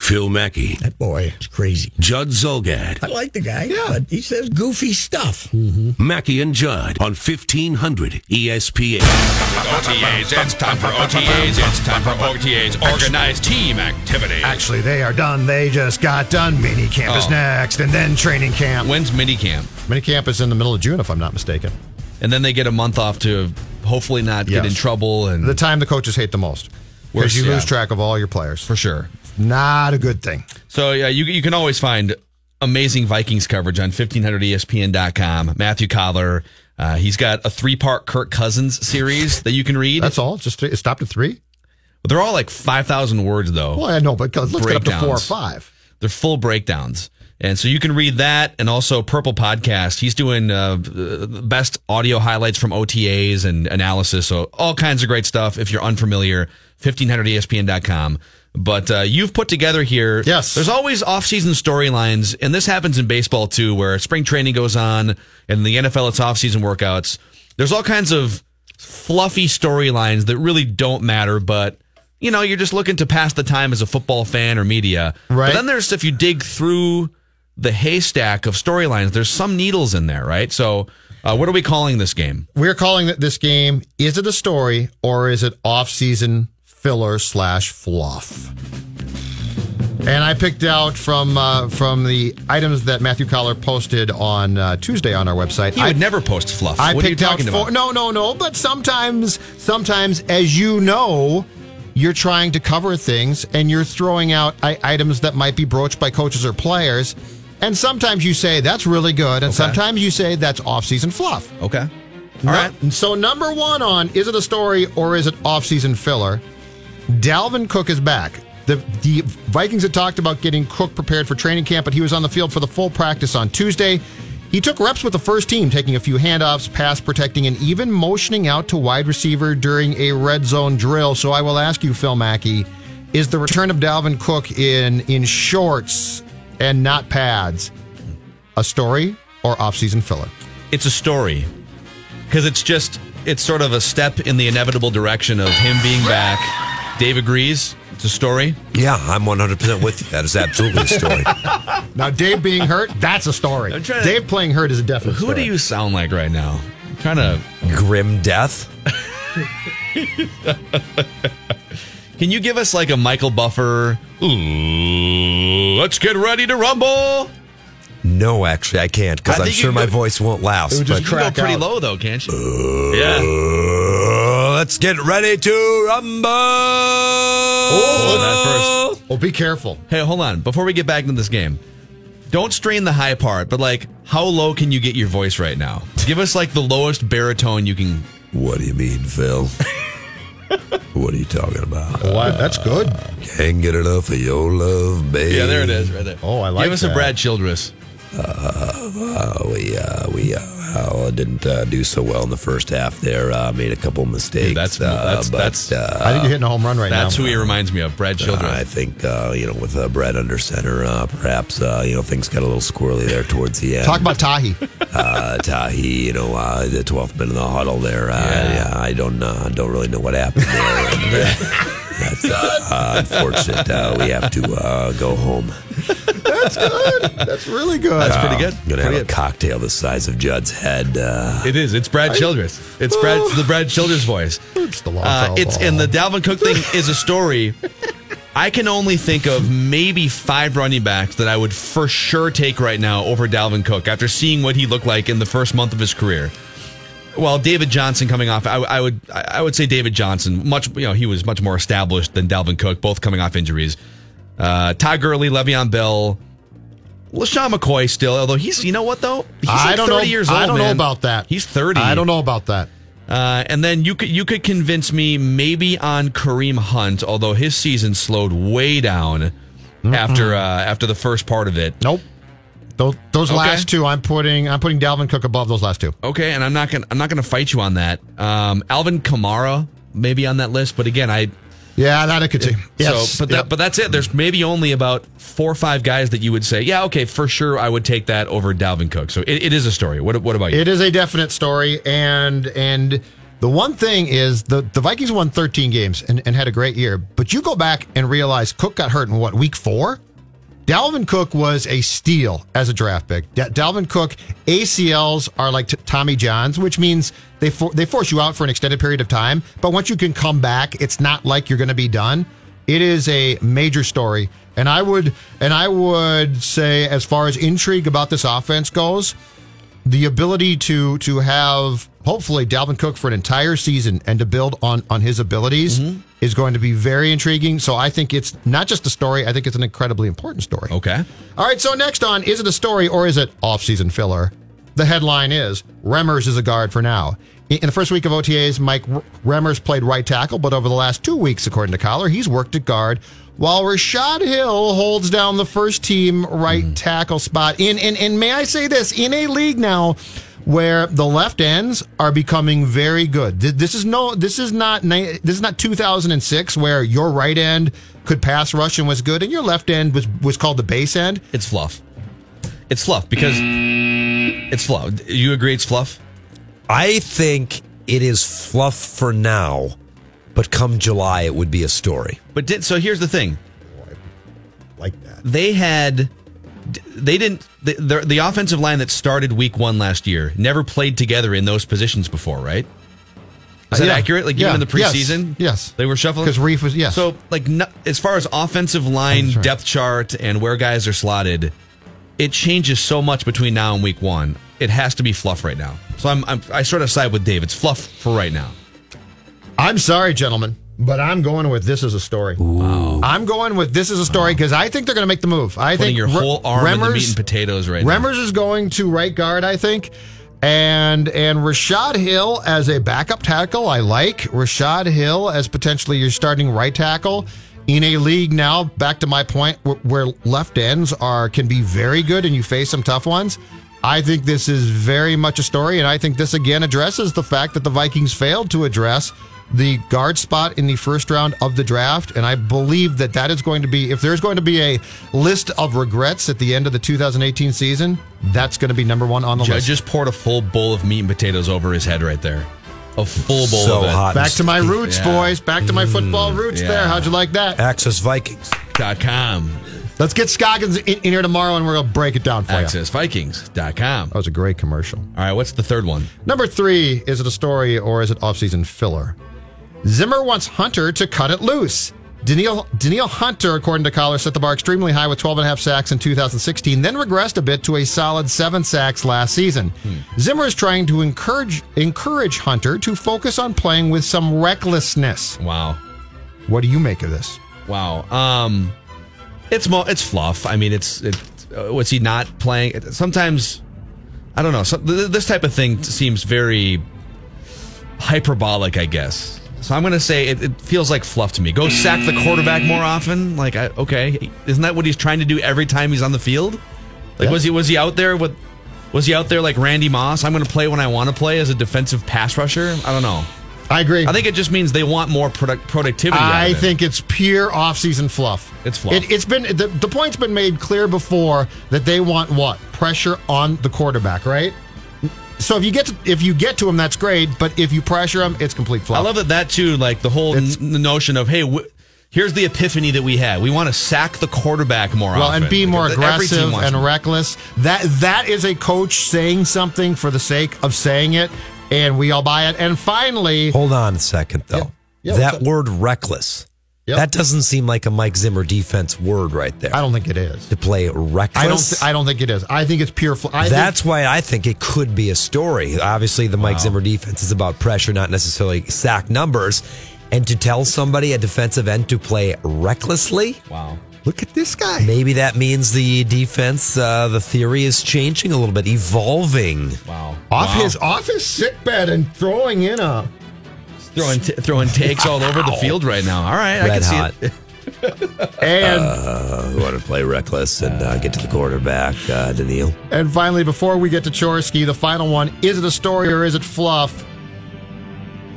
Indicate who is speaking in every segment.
Speaker 1: Phil Mackey,
Speaker 2: That boy is crazy.
Speaker 1: Judd Zulgad,
Speaker 2: I like the guy, yeah. but he says goofy stuff. Mm-hmm.
Speaker 1: Mackey and Judd on 1500 ESPN.
Speaker 3: OTAs, it's time for OTAs, it's time for OTAs, organized team activity.
Speaker 4: Actually, they are done. They just got done. Mini camp is
Speaker 3: Oh.
Speaker 4: next, and then training camp.
Speaker 3: When's mini camp?
Speaker 4: Mini camp is in the middle of June, if I'm not mistaken.
Speaker 3: And then they get a month off to hopefully not get in trouble and
Speaker 4: The time the coaches hate the most. Because you
Speaker 3: yeah.
Speaker 4: lose track of all your players.
Speaker 3: for sure.
Speaker 4: Not a good thing.
Speaker 3: So yeah, you you can always find amazing Vikings coverage on E 1500ESPN.com. Matthew Coller, uh, he's got a three part Kirk Cousins series that you can read.
Speaker 4: That's all. Just it stopped at three.
Speaker 3: But They're all like 5,000 words though.
Speaker 4: Well, I know, but let's get up to four or five.
Speaker 3: They're full breakdowns. And so you can read that and also Purple Podcast. He's doing uh, best audio highlights from OTAs and analysis. So all kinds of great stuff. If you're unfamiliar, E 1500ESPN.com. But uh, you've put together here.
Speaker 4: Yes.
Speaker 3: There's always off-season storylines, and this happens in baseball too, where spring training goes on, and the NFL it's off-season workouts. There's all kinds of fluffy storylines that really don't matter, but you know, you're just looking to pass the time as a football fan or media.
Speaker 4: Right.
Speaker 3: But then there's if you dig through the haystack of storylines, there's some needles in there, right? So, uh, what are we calling this game?
Speaker 4: We're calling this game. Is it a story or is it off-season filler slash fluff? And I picked out from uh, from the items that Matthew Coller posted on uh, Tuesday on our website.
Speaker 3: He
Speaker 4: I,
Speaker 3: would never post fluff.
Speaker 4: I
Speaker 3: what are you
Speaker 4: picked out four. No, no, no. But sometimes, sometimes, as you know, you're trying to cover things and you're throwing out I- items that might be broached by coaches or players. And sometimes you say that's really good, and sometimes you say that's off-season fluff.
Speaker 3: Okay. All
Speaker 4: No-
Speaker 3: right.
Speaker 4: So number one on is it a story or is it off-season filler? Dalvin Cook is back. The the Vikings had talked about getting Cook prepared for training camp, but he was on the field for the full practice on Tuesday. He took reps with the first team, taking a few handoffs, pass protecting, and even motioning out to wide receiver during a red zone drill. So I will ask you, Phil Mackey, is the return of Dalvin Cook in in shorts and not pads a story or off-season filler?
Speaker 3: It's a story because it's just it's sort of a step in the inevitable direction of him being back. Dave agrees. It's a story.
Speaker 5: Yeah, I'm 100% with you. That is absolutely a story.
Speaker 4: Now, Dave being hurt, that's a story.
Speaker 3: I'm trying to-
Speaker 4: Dave playing hurt is a definite
Speaker 3: Who
Speaker 4: story.
Speaker 3: do you sound like right now? I'm trying to.
Speaker 5: Grim death.
Speaker 3: Can you give us like a Michael Buffer? Ooh, let's get ready to rumble.
Speaker 5: No, actually, I can't because
Speaker 3: I
Speaker 5: I'm
Speaker 3: think you
Speaker 5: sure my
Speaker 3: go-
Speaker 5: voice won't last.
Speaker 4: It would just
Speaker 5: but-
Speaker 3: You can go
Speaker 4: Crack
Speaker 3: pretty
Speaker 4: out.
Speaker 3: low though, can't you? Uh, yeah.
Speaker 5: Uh, let's get ready to rumble.
Speaker 3: Oh, that first.
Speaker 4: Well, be careful.
Speaker 3: Hey, hold on. Before we get back into this game, don't strain the high part, but like, how low can you get your voice right now? Give us like the lowest baritone you can.
Speaker 5: What do you mean, Phil? what are you talking about?
Speaker 4: Well, that's good.
Speaker 5: Can't get enough of your love, baby.
Speaker 3: Yeah, there it is, right there.
Speaker 4: Oh, I like it.
Speaker 3: Give us
Speaker 4: that.
Speaker 3: a Brad Childress.
Speaker 5: Uh, we uh, we uh, uh, didn't uh, do so well in the first half. There, uh, made a couple mistakes.
Speaker 3: Dude, that's-
Speaker 5: uh,
Speaker 3: that's-
Speaker 5: but,
Speaker 3: that's-
Speaker 5: uh,
Speaker 4: I think you're hitting a home run right
Speaker 3: That's
Speaker 4: now.
Speaker 3: That's who he reminds me of, Brad Childress.
Speaker 5: I think uh, you know with uh, Brett under center, uh, perhaps uh, you know things got a little squirrely there towards the end.
Speaker 4: Talk about Tahi.
Speaker 5: uh, Tahi, you know, uh, the 12th minute of the huddle there. Uh,
Speaker 3: Yeah.
Speaker 5: yeah. I don't uh, don't really know what happened there. And, uh, that's uh, unfortunate. Uh, we have to uh, go home.
Speaker 4: That's good. That's really good.
Speaker 3: That's pretty good.
Speaker 5: I'm gonna
Speaker 3: Pretty
Speaker 5: have a
Speaker 3: good.
Speaker 5: cocktail the size of Judd's head. Uh,
Speaker 3: It is. It's Brad Childress. It's Brad. the Brad Childress voice.
Speaker 4: It's the long
Speaker 3: Uh, it's
Speaker 4: ball.
Speaker 3: and the Dalvin Cook thing is a story. I can only think of maybe five running backs that I would for sure take right now over Dalvin Cook after seeing what he looked like in the first month of his career. Well, David Johnson coming off, I, I would I would say David Johnson. Much you know he was much more established than Dalvin Cook, both coming off injuries. Uh, Todd Gurley, Le'Veon Bell, LeSean McCoy still, although he's you know what though he's
Speaker 4: I don't
Speaker 3: 30
Speaker 4: know.
Speaker 3: years old.
Speaker 4: I don't know about that.
Speaker 3: He's thirty.
Speaker 4: I don't know about that.
Speaker 3: Uh, and then you could you could convince me maybe on Kareem Hunt, although his season slowed way down after uh, after the first part of it.
Speaker 4: Nope. Those, those
Speaker 3: Okay.
Speaker 4: last two, I'm putting I'm putting Dalvin Cook above those last two.
Speaker 3: Okay, and I'm not gonna I'm not gonna fight you on that. Um, Alvin Kamara maybe on that list, but again, I
Speaker 4: Yeah, that I could see. Yes,
Speaker 3: so but that
Speaker 4: Yep.
Speaker 3: but that's it. There's maybe only about four or five guys that you would say, yeah, okay, for sure, I would take that over Dalvin Cook. So it, it is a story. What what about you?
Speaker 4: It is a definite story, and and the one thing is the the Vikings won 13 games and, and had a great year. But you go back and realize Cook got hurt in what week four. Dalvin Cook was a steal as a draft pick. Da- Dalvin Cook ACLs are like t- Tommy Johns, which means they for- they force you out for an extended period of time. But once you can come back, it's not like you're going to be done. It is a major story, and I would and I would say as far as intrigue about this offense goes, the ability to to have hopefully Dalvin Cook for an entire season and to build on on his abilities mm-hmm. is going to be very intriguing. So I think it's not just a story. I think it's an incredibly important story.
Speaker 3: okay.
Speaker 4: All right. So next on, is it a story or is it off-season filler? The headline is Remmers is a guard for now. In the first week of OTAs, Mike Remmers played right tackle, but over the last two weeks, according to Coller, he's worked at guard. While Rashad Hill holds down the first team right mm. tackle spot in, and, and may I say this, in a league now where the left ends are becoming very good. This is no, this is not, this is not 2006 where your right end could pass rush and was good, and your left end was was called the base end.
Speaker 3: It's fluff. It's fluff because it's fluff. You agree it's fluff?
Speaker 5: I think it is fluff for now, but come July, it would be a story.
Speaker 3: But did, so here's the thing.
Speaker 4: Like that.
Speaker 3: they had they didn't the, the the offensive line that started week one last year never played together in those positions before, right? Is that
Speaker 4: Yeah.
Speaker 3: accurate? Like
Speaker 4: Yeah.
Speaker 3: even in the preseason,
Speaker 4: Yes.
Speaker 3: they were shuffling
Speaker 4: because Reiff was- yes.
Speaker 3: So like no, as far as offensive line
Speaker 4: oh, right.
Speaker 3: depth chart and where guys are slotted, it changes so much between now and week one. It has to be fluff right now. So I'm, I'm I sort of side with Dave. It's fluff for right now.
Speaker 4: I'm sorry, gentlemen, but I'm going with this as a story. I'm going with this as a story because I think they're going to make the move. I
Speaker 3: Putting
Speaker 4: think
Speaker 3: your whole arm in the
Speaker 4: Remmers-
Speaker 3: meat and potatoes right now.
Speaker 4: Remmers is going to right guard, I think. And and Rashad Hill as a backup tackle, I like Rashad Hill as potentially your starting right tackle in a league now. Back to my point, wh- where left ends are can be very good, and you face some tough ones. I think this is very much a story, and I think this again addresses the fact that the Vikings failed to address the guard spot in the first round of the draft. And I believe that that is going to be, if there's going to be a list of regrets at the end of the 2018 season, that's going to be number one on the
Speaker 3: Judge
Speaker 4: list.
Speaker 3: just poured a full bowl of meat and potatoes over his head right there. A full bowl
Speaker 5: So
Speaker 3: of it.
Speaker 5: hot.
Speaker 4: Back to my roots,
Speaker 3: Yeah.
Speaker 4: boys. Back to my mm, football roots
Speaker 3: yeah.
Speaker 4: there. How'd you like that?
Speaker 5: Access Vikings.
Speaker 3: Dot com.
Speaker 4: Let's get Scoggins in, in here tomorrow and we're going to break it down for you.
Speaker 3: AccessVikings.com.
Speaker 4: That was a great commercial.
Speaker 3: All right, what's the third one?
Speaker 4: Number three, is it a story or is it off-season filler? Zimmer wants Hunter to cut it loose. Danielle, Danielle Hunter, according to Coller, set the bar extremely high with 12 and a half sacks in 2016, then regressed a bit to a solid seven sacks last season. Zimmer is trying to encourage encourage Hunter to focus on playing with some recklessness.
Speaker 3: Wow.
Speaker 4: What do you make of this?
Speaker 3: Wow. Um it's mo- it's fluff. I mean, it's it uh, was he not playing sometimes I don't know. So, th- this type of thing seems very hyperbolic, I guess. So I'm going to say it, it feels like fluff to me. Go sack the quarterback more often. Like, I, okay, isn't that what he's trying to do every time he's on the field? Like,
Speaker 4: Yeah.
Speaker 3: was he was he out there with? Was he out there like Randy Moss? I'm going to play when I want to play as a defensive pass rusher. I don't know.
Speaker 4: I agree.
Speaker 3: I think it just means they want more product, productivity.
Speaker 4: I
Speaker 3: it.
Speaker 4: think it's pure off-season fluff.
Speaker 3: It's fluff.
Speaker 4: It, it's been the, the point's been made clear before that they want what pressure on the quarterback, right? So if you get to, if you get to him, that's great. But if you pressure him, it's complete fluff.
Speaker 3: I love that that too. Like the whole
Speaker 4: It's-
Speaker 3: n- notion of hey, w- here's the epiphany that we had. We want to sack the quarterback more
Speaker 4: well,
Speaker 3: often,
Speaker 4: and be more
Speaker 3: Like, every
Speaker 4: aggressive and
Speaker 3: to.
Speaker 4: reckless. That that is a coach saying something for the sake of saying it, and we all buy it. And finally,
Speaker 5: Hold on a second, though.
Speaker 4: Yeah. Yeah,
Speaker 5: that word reckless,
Speaker 4: Yep.
Speaker 5: That doesn't seem like a Mike Zimmer defense word right there.
Speaker 4: I don't think it is.
Speaker 5: to play reckless.
Speaker 4: I don't. Th- I don't think it is. I think it's pure. Fl- I
Speaker 5: That's why I think it could be a story. Obviously, the Mike Zimmer defense is about pressure, not necessarily sack numbers. And to tell somebody, a defensive end, to play recklessly,
Speaker 3: Wow.
Speaker 4: Look at this guy.
Speaker 5: maybe that means the defense, uh, the theory is changing a little bit, evolving.
Speaker 3: Wow.
Speaker 4: Off
Speaker 3: Wow.
Speaker 4: his off his sick bed and throwing in a.
Speaker 3: throwing t- throwing takes all over the field right now. All right, I
Speaker 5: Red
Speaker 3: can see it.
Speaker 4: And
Speaker 5: Uh, we want to play reckless and uh, get to the quarterback, uh, Danielle.
Speaker 4: and finally, before we get to Chorske, the final one: is it a story or is it fluff?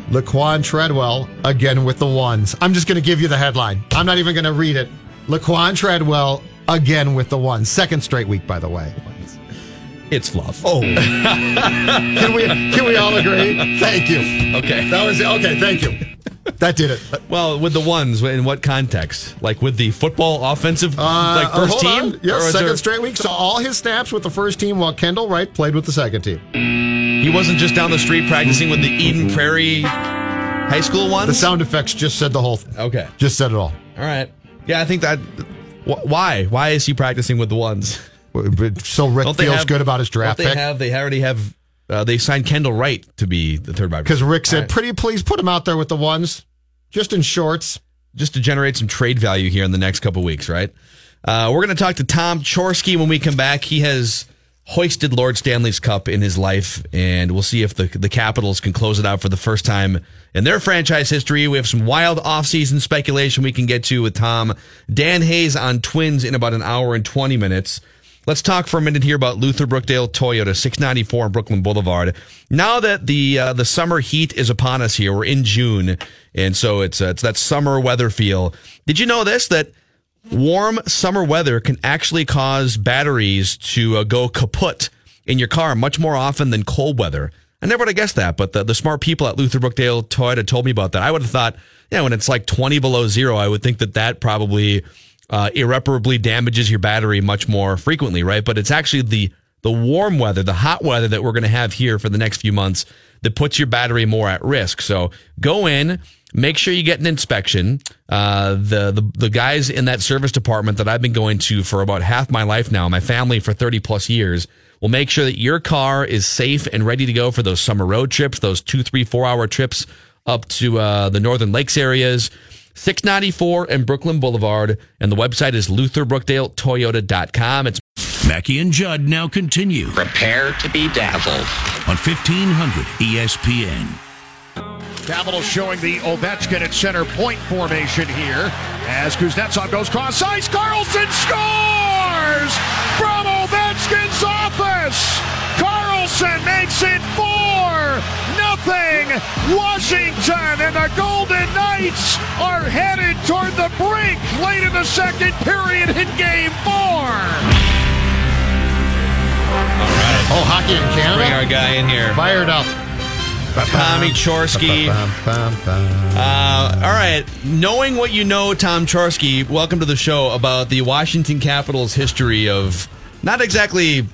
Speaker 4: Laquan Treadwell again with the ones. I'm just going to give you the headline. I'm not even going to read it. Laquan Treadwell again with the ones. Second straight week, by the way.
Speaker 3: It's fluff.
Speaker 4: Oh, can we can we all agree? Thank you.
Speaker 3: Okay.
Speaker 4: That was it. Okay, thank you. That did it.
Speaker 3: Well, with the ones, in what context? Like with the football offensive,
Speaker 4: Uh,
Speaker 3: like
Speaker 4: uh,
Speaker 3: first
Speaker 4: hold
Speaker 3: team?
Speaker 4: on. Yes, second
Speaker 3: there-
Speaker 4: straight week. So all his snaps with the first team, while Kendall Wright played with the second team.
Speaker 3: He wasn't just down the street practicing with the Eden Prairie high school ones.
Speaker 4: The sound effects just said the whole. thing.
Speaker 3: Okay.
Speaker 4: just said it all.
Speaker 3: All right. Yeah, I think that. wh- Why? Why is he practicing with the ones?
Speaker 4: But So Rick feels
Speaker 3: have-
Speaker 4: good about his draft
Speaker 3: they
Speaker 4: pick
Speaker 3: have? They already have. Uh, they signed Kendall Wright to be the third wide
Speaker 4: because. Rick said. "Pretty please put him out there with the ones, just in shorts."
Speaker 3: just to generate some trade value here in the next couple weeks, right? Uh, we're going to talk to Tom Chorske when we come back. He has hoisted Lord Stanley's Cup in his life, and we'll see if the the Capitals can close it out for the first time in their franchise history. We have some wild offseason speculation we can get to with Tom. Dan Hayes on Twins in about an hour and 20 minutes. Let's talk for a minute here about Luther Brookdale Toyota, 694 Brooklyn Boulevard. Now that the uh, the summer heat is upon us here, we're in June, and so it's uh, it's that summer weather feel. Did you know this that warm summer weather can actually cause batteries to uh, go kaput in your car much more often than cold weather? I never would have guessed that, but the, the smart people at Luther Brookdale Toyota told me about that. I would have thought, yeah, when it's like 20 below zero, I would think that that probably uh, irreparably damages your battery much more frequently, right? But it's actually the the warm weather, the hot weather that we're going to have here for the next few months that puts your battery more at risk. So go in, make sure you get an inspection. Uh, the, the the guys in that service department that I've been going to for about half my life now, my family for 30 plus years, will make sure that your car is safe and ready to go for those summer road trips, those two, three, four hour trips up to uh, the Northern Lakes areas. 694 and Brooklyn Boulevard, and the website is lutherbrookdaletoyota.com. It's
Speaker 1: Mackey and Judd now continue
Speaker 6: Prepare to be dazzled.
Speaker 1: on E 1500 ESPN.
Speaker 7: Capitals showing the Ovechkin at center point formation here as Kuznetsov goes cross ice. Carlson scores from Ovechkin's office. Carlson makes it four nothing. Washington and the Golden Knights are headed toward the brink late in the second period in Game Four.
Speaker 4: Oh, hockey in
Speaker 3: bring
Speaker 4: Canada.
Speaker 3: our guy in here.
Speaker 4: Fired up.
Speaker 3: Tommy Chorske. Uh, all right. Knowing what you know, Tom Chorske, welcome to the show about the Washington Capitals' history of not exactly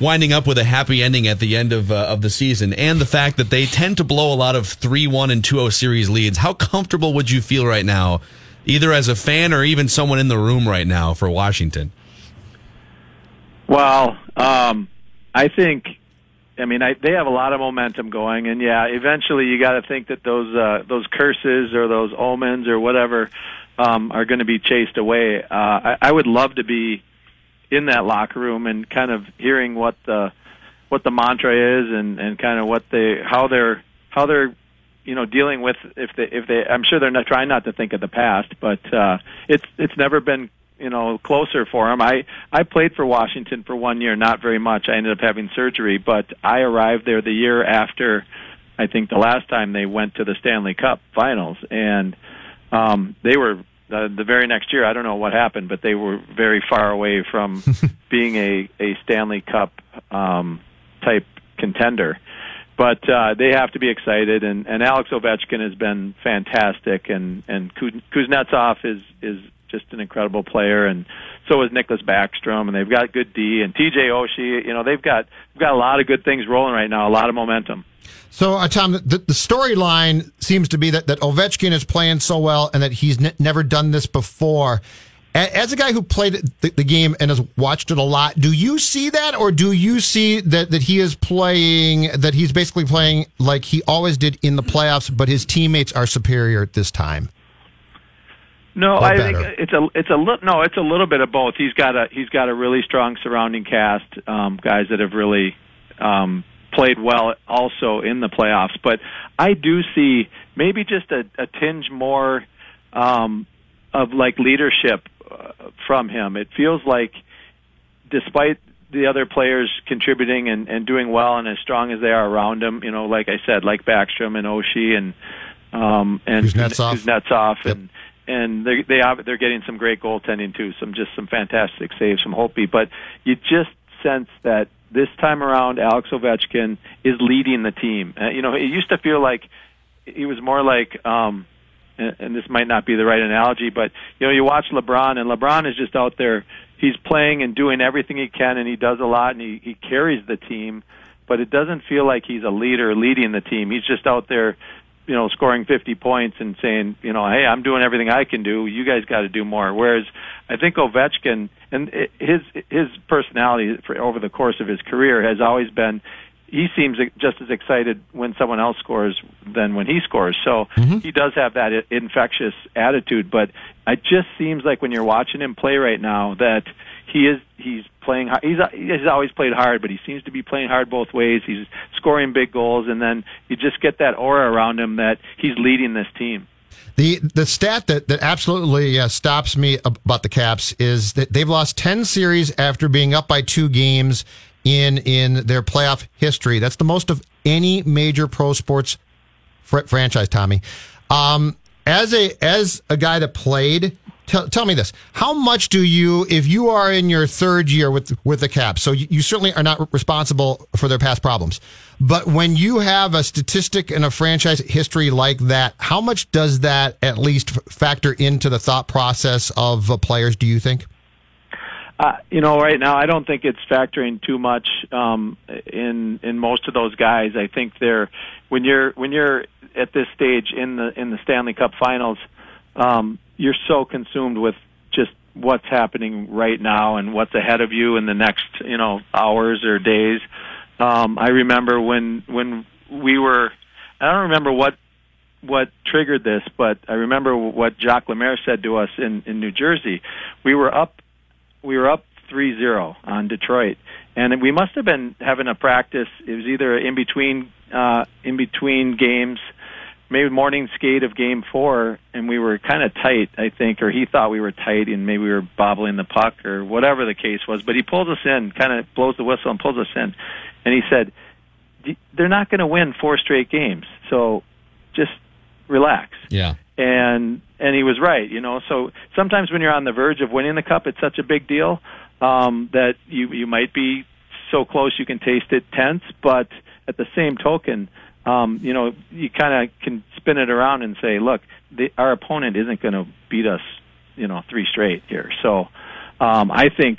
Speaker 3: winding up with a happy ending at the end of uh, of the season, and the fact that they tend to blow a lot of three one and 2-0 series leads. How comfortable would you feel right now, either as a fan or even someone in the room right now for Washington?
Speaker 8: Well, um, I think, I mean, I, they have a lot of momentum going, and yeah, eventually you got to think that those uh, those curses or those omens or whatever um, are going to be chased away. Uh, I, I would love to be in that locker room and kind of hearing what the what the mantra is and and kind of what they how they're how they're you know dealing with if they if they I'm sure they're not trying not to think of the past, but uh, it's it's never been you know closer for them. I I played for Washington for one year, not very much. I ended up having surgery, but I arrived there the year after I think the last time they went to the Stanley Cup Finals, and um, they were uh, the very next year. I don't know what happened, but they were very far away from being a a Stanley Cup um, type contender. But uh, they have to be excited, and, and Alex Ovechkin has been fantastic, and and Kuznetsov is is just an incredible player, and so is Nicklas Backstrom, and they've got good D and TJ Oshie. You know, they've got they've got a lot of good things rolling right now, a lot of momentum.
Speaker 4: So, uh, Tom, the, the storyline seems to be that, that Ovechkin is playing so well and that he's n- never done this before. As a guy who played the, game and has watched it a lot, do you see that, or do you see that, that he is playing, that he's basically playing like he always did in the playoffs, but his teammates are superior at this time?
Speaker 8: No, I
Speaker 4: better.
Speaker 8: think it's a it's a li- no, it's a little bit of both. He's got a he's got a really strong surrounding cast, um, guys that have really um, played well also in the playoffs. But I do see maybe just a, a tinge more um, of like leadership uh, from him. It feels like, despite the other players contributing and, and doing well and as strong as they are around him, you know, like I said, like Backstrom and Oshie and um, and
Speaker 4: Kuznetsov.
Speaker 8: Kuznetsov
Speaker 4: Yep.
Speaker 8: and and they they they're getting some great goaltending too. Some just some fantastic saves from Holtby, but you just sense that this time around, Alex Ovechkin is leading the team. Uh, you know, it used to feel like he was more like. um and and this might not be the right analogy, but you know, you watch LeBron, and LeBron is just out there. He's playing and doing everything he can, and he does a lot, and he, he carries the team. But it doesn't feel like he's a leader leading the team. He's just out there, you know, scoring 50 points and saying, you know, hey, I'm doing everything I can do. You guys got to do more. Whereas I think Ovechkin and his his personality for over the course of his career has always been he seems just as excited when someone else scores than when he scores. So he does have that infectious attitude. But it just seems like when you're watching him play right now that he is he's playing. He's he's always played hard, but he seems to be playing hard both ways. He's scoring big goals, and then you just get that aura around him that he's leading this team.
Speaker 4: The the stat that that absolutely uh, stops me about the Caps is that they've lost ten series after being up by two games in in their playoff history. That's the most of any major pro sports fr- franchise. Tommy, um, as a as a guy that played. Tell, tell me this: How much do you, if you are in your third year with with the Caps, so you, you certainly are not responsible for their past problems, but when you have a statistic and a franchise history like that, how much does that at least factor into the thought process of uh, players? Do you think?
Speaker 8: You know, right now I don't think it's factoring too much um, in in most of those guys. I think they're when you're when you're at this stage in the in the Stanley Cup Finals, um, you're so consumed with just what's happening right now and what's ahead of you in the next you know hours or days. Um, I remember when when we were I don't remember what what triggered this, but I remember what Jacques Lemaire said to us in in New Jersey. We were up we were up 3-0 on Detroit, and we must have been having a practice. It was either in between uh, in between games, maybe morning skate of Game Four, and we were kind of tight, I think, or he thought we were tight, and maybe we were bobbling the puck or whatever the case was. But he pulls us in, kind of blows the whistle and pulls us in, and he said, "They're not going to win four straight games, so just relax."
Speaker 3: Yeah.
Speaker 8: And and he was right you know so sometimes when you're on the verge of winning the cup it's such a big deal um that you you might be so close you can taste it tense but at the same token um you know you kind of can spin it around and say look the, our opponent isn't going to beat us you know three straight here so um i think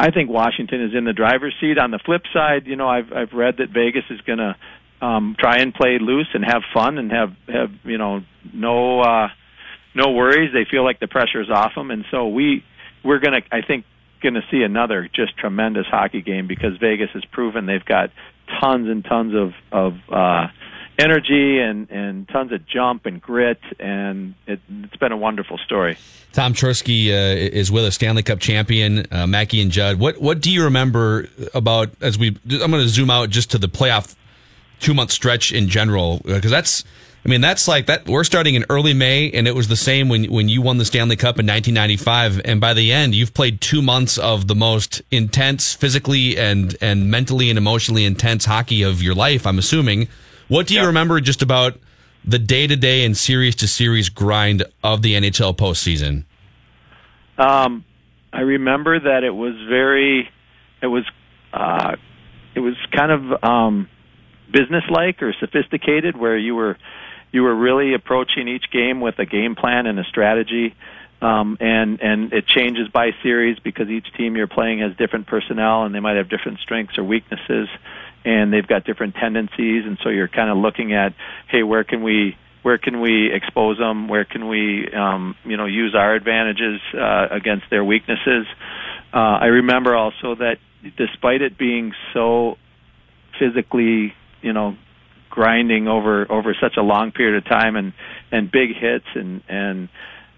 Speaker 8: I think Washington is in the driver's seat. On the flip side, you know, I've I've read that Vegas is going to um, try and play loose and have fun and have have you know no uh, no worries. They feel like the pressure is off them, and so we we're to I think to see another just tremendous hockey game because Vegas has proven they've got tons and tons of of uh, energy and and tons of jump and grit, and it, it's been a wonderful story.
Speaker 3: Tom Chorske uh, is with a Stanley Cup champion, uh, Mackey and Judd. What what do you remember about as we? I'm going to zoom out just to the playoff two month stretch in general because that's. I mean that's like that. We're starting in early May, and it was the same when when you won the Stanley Cup in 1995. And by the end, you've played two months of the most intense, physically and and mentally and emotionally intense hockey of your life. I'm assuming. What do you remember just about the day to day and series to series grind of the NHL postseason?
Speaker 8: Um, I remember that it was very, it was, uh, it was kind of um, businesslike or sophisticated, where you were, you were really approaching each game with a game plan and a strategy. Um, and and it changes by series because each team you're playing has different personnel and they might have different strengths or weaknesses, and they've got different tendencies. And so you're kind of looking at, hey, where can we where can we expose them? Where can we, um, you know, use our advantages uh, against their weaknesses? Uh, I remember also that despite it being so physically, you know, grinding over over such a long period of time and and big hits and and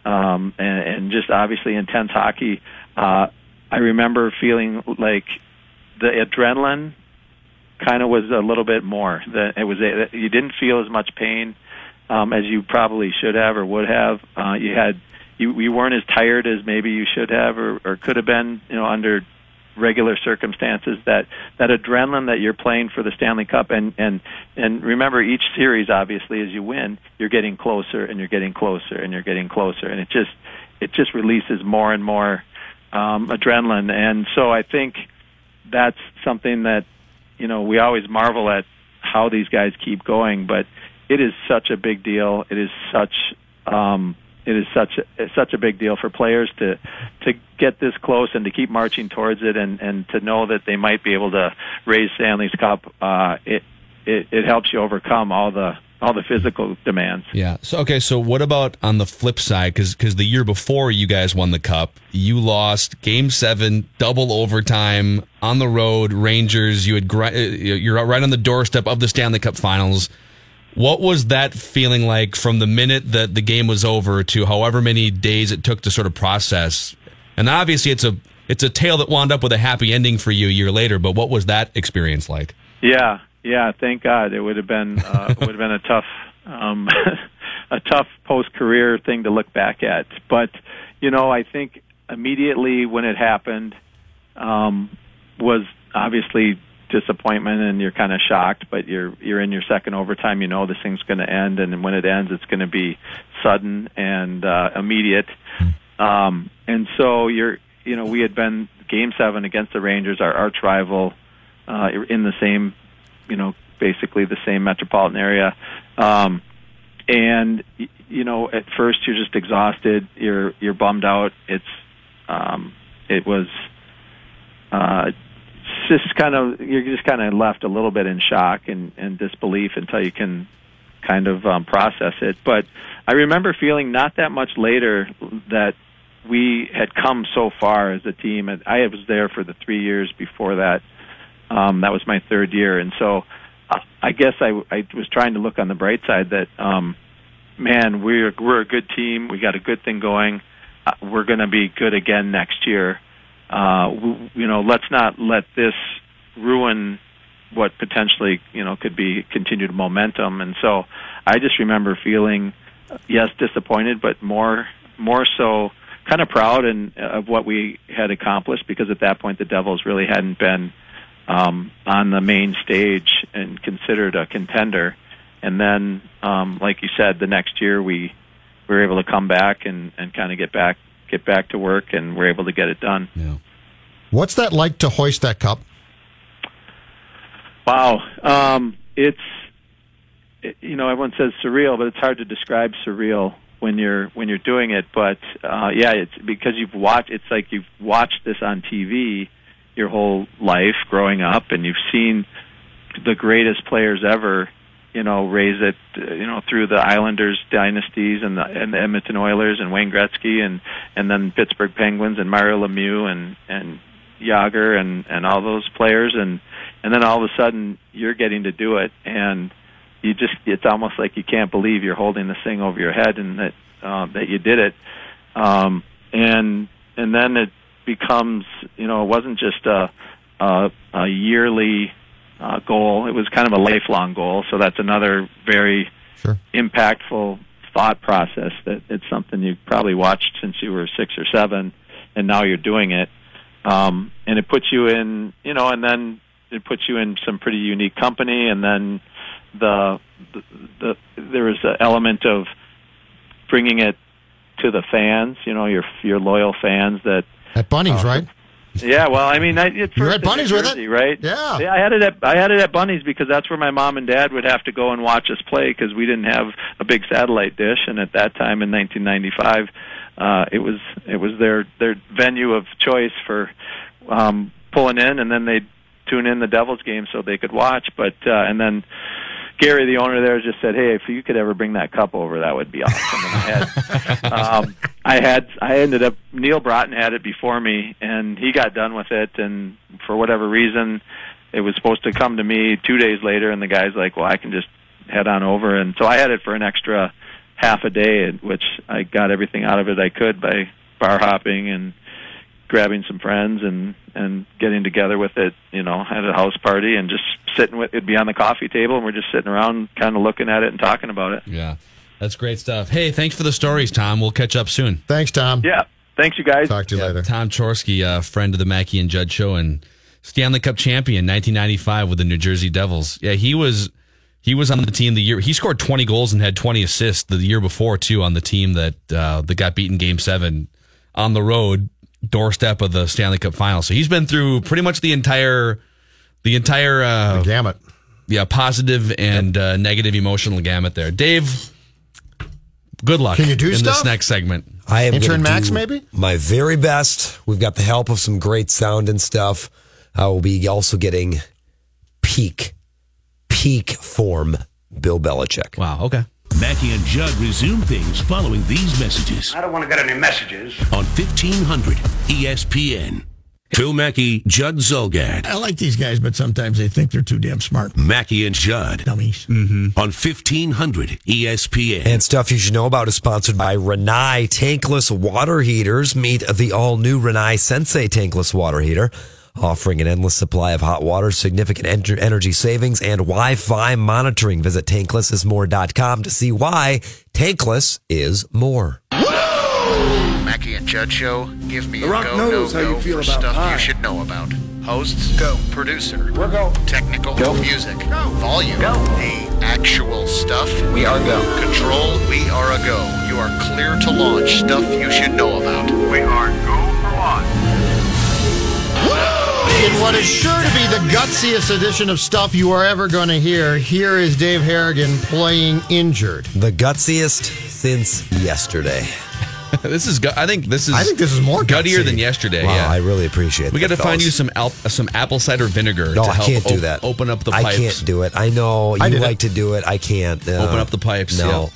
Speaker 8: um, and, and just obviously intense hockey, uh, I remember feeling like the adrenaline kind of was a little bit more. That it was a, you didn't feel as much pain um, as you probably should have or would have. Uh, you had you you weren't as tired as maybe you should have or, or could have been. You know, under regular circumstances that that adrenaline that you're playing for the Stanley Cup and and and remember each series obviously as you win you're getting closer and you're getting closer and you're getting closer. And it just it just releases more and more um adrenaline. And so I think that's something that you know we always marvel at how these guys keep going. But it is such a big deal. It is such um it is such a, such a big deal for players to to get this close and to keep marching towards it and and to know that they might be able to raise Stanley's Cup. Uh, it, it it helps you overcome all the all the physical demands.
Speaker 3: Yeah. So okay. So what about on the flip side? Because because the year before you guys won the cup, you lost Game Seven, double overtime on the road. Rangers. You had gr- you're right on the doorstep of the Stanley Cup Finals. What was that feeling like from the minute that the game was over to however many days it took to sort of process? And obviously, it's a it's a tale that wound up with a happy ending for you a year later. But what was that experience like?
Speaker 8: Yeah, yeah. Thank God, it would have been uh, would have been a tough um, a tough post career thing to look back at. But you know, I think immediately when it happened um, was obviously disappointment and you're kind of shocked, but you're you're in your second overtime. You know this thing's going to end, and when it ends, it's going to be sudden and uh, immediate. Um, and so you're you know we had been game seven against the Rangers, our arch rival, uh, in the same you know basically the same metropolitan area. Um, and you know at first you're just exhausted you're you're bummed out it's um it was uh just kind of you're just kind of left a little bit in shock and, and disbelief until you can kind of um, process it. But I remember feeling not that much later that we had come so far as a team. And I was there for the three years before that. Um, that was my third year, and so uh, I guess I, I was trying to look on the bright side that, um, man, we're we're a good team. We got a good thing going. Uh, we're going to be good again next year uh, you know, let's not let this ruin what potentially you know could be continued momentum. And so I just remember feeling yes disappointed, but more more so kind of proud and of what we had accomplished because at that point the Devils really hadn't been um, on the main stage and considered a contender. And then, um, like you said, the next year we, we were able to come back and, and kind of get back get back to work, and we're able to get it done.
Speaker 3: Yeah.
Speaker 4: What's that like to hoist that cup?
Speaker 8: Wow, um, it's it, you know everyone says surreal, but it's hard to describe surreal when you're when you're doing it. But uh, yeah, it's because you've watched. It's like you've watched this on TV your whole life growing up, and you've seen the greatest players ever you know, raise it, uh, you know, through the Islanders dynasties and the, and the Edmonton Oilers and Wayne Gretzky and and then Pittsburgh Penguins and Mario Lemieux and and Jagr and and all those players. And and then all of a sudden you're getting to do it. And you just it's almost like you can't believe you're holding this thing over your head and that um, that you did it. Um, and and then it becomes you know it wasn't just a a, a yearly uh, goal it was kind of a lifelong goal so that's another very
Speaker 4: sure.
Speaker 8: impactful thought process that it's something you probably watched since you were six or seven and now you're doing it um, and it puts you in, you know, and then it puts you in some pretty unique company, and then the the, the there is an element of bringing it to the fans, you know, your your loyal fans that
Speaker 4: at Bunnies, uh, right?
Speaker 8: Yeah, well, I mean, I, it's
Speaker 4: you had Bunnies with
Speaker 8: it, right?
Speaker 4: Yeah.
Speaker 8: yeah, I had it at I had it at Bunnies because that's where my mom and dad would have to go and watch us play because we didn't have a big satellite dish, and at that time in 1995, uh, it was it was their their venue of choice for um, pulling in, and then they'd tune in the Devils game so they could watch. But uh, and then Gary, the owner there, just said, "Hey, if you could ever bring that cup over, that would be awesome." And I had, um, I had, I ended up Neal Broten had it before me, and he got done with it, and for whatever reason, it was supposed to come to me two days later, and the guy's like, "Well, I can just head on over," and so I had it for an extra half a day, which I got everything out of it I could by bar hopping and grabbing some friends and and getting together with it you know at a house party and just sitting with it'd be on the coffee table and we're just sitting around kind of looking at it and talking about it
Speaker 3: Yeah. That's great stuff. Hey, thanks for the stories, Tom. We'll catch up soon.
Speaker 4: Thanks, Tom.
Speaker 8: yeah thanks you guys
Speaker 4: Talk to you
Speaker 3: Yeah,
Speaker 4: later.
Speaker 3: Tom Chorske, uh, friend of the Mackey and Judd show and Stanley Cup champion 1995 with the New Jersey Devils. Yeah, he was he was on the team the year he scored 20 goals and had 20 assists the year before too on the team that uh, that got beaten game 7 on the road doorstep of the Stanley Cup final. So he's been through pretty much the entire the entire uh,
Speaker 4: Gamut.
Speaker 3: yeah, positive and uh, negative emotional gamut there. Dave, good luck
Speaker 4: Can you do stuff
Speaker 3: in
Speaker 4: stuff?
Speaker 3: this next segment.
Speaker 5: I am
Speaker 4: Intern
Speaker 5: gonna
Speaker 4: Max,
Speaker 5: do
Speaker 4: maybe?
Speaker 5: my very best. We've got the help of some great sound and stuff. I will be also getting peak, peak form Bill Belichick.
Speaker 3: Wow, okay.
Speaker 1: Mackey and Judd resume things following these messages
Speaker 9: I don't want to get any messages.
Speaker 1: on 1500 ESPN. Phil Mackey, Judd Zulgad.
Speaker 2: I like these guys, but sometimes they think they're too damn smart.
Speaker 1: Mackey and Judd
Speaker 2: Dummies. Mm-hmm.
Speaker 1: on 1500 ESPN.
Speaker 5: And stuff you should know about is sponsored by Rinnai Tankless Water Heaters. Meet the all new Rinnai Sensei Tankless Water Heater, offering an endless supply of hot water, significant en- energy savings, and Wi Fi monitoring. Visit tanklessismore.com to see why Tankless is more.
Speaker 9: Mackey and Judd Show, give me
Speaker 10: The
Speaker 9: a
Speaker 10: Rock
Speaker 9: go,
Speaker 10: knows
Speaker 9: no,
Speaker 10: how you feel
Speaker 9: for
Speaker 10: about
Speaker 9: stuff
Speaker 10: pie.
Speaker 9: you should know about. Hosts, go. Producer,
Speaker 10: We're go.
Speaker 9: technical,
Speaker 10: Go.
Speaker 9: music,
Speaker 10: Go.
Speaker 9: volume,
Speaker 10: Go.
Speaker 9: the actual stuff.
Speaker 10: We are go.
Speaker 9: Control, we are a go. You are clear to launch stuff you should know about.
Speaker 10: We are go for launch.
Speaker 4: In what is sure to be the gutsiest edition of stuff you are ever going to hear, here is Dave Harrigan playing injured.
Speaker 5: The gutsiest since yesterday.
Speaker 3: this is. gu- I think this is.
Speaker 4: I think this is more
Speaker 3: guttier
Speaker 4: gutsy.
Speaker 3: than yesterday.
Speaker 5: Wow,
Speaker 3: yeah,
Speaker 5: I really appreciate that.
Speaker 3: we got to find you some al- some apple cider vinegar.
Speaker 5: No,
Speaker 3: to
Speaker 5: I can't do
Speaker 3: op-
Speaker 5: that.
Speaker 3: Open up the Pipes.
Speaker 5: I can't do it. I know
Speaker 4: I
Speaker 5: you
Speaker 4: did it.
Speaker 5: like to do it. I can't. Uh,
Speaker 3: Open up the pipes,
Speaker 5: No.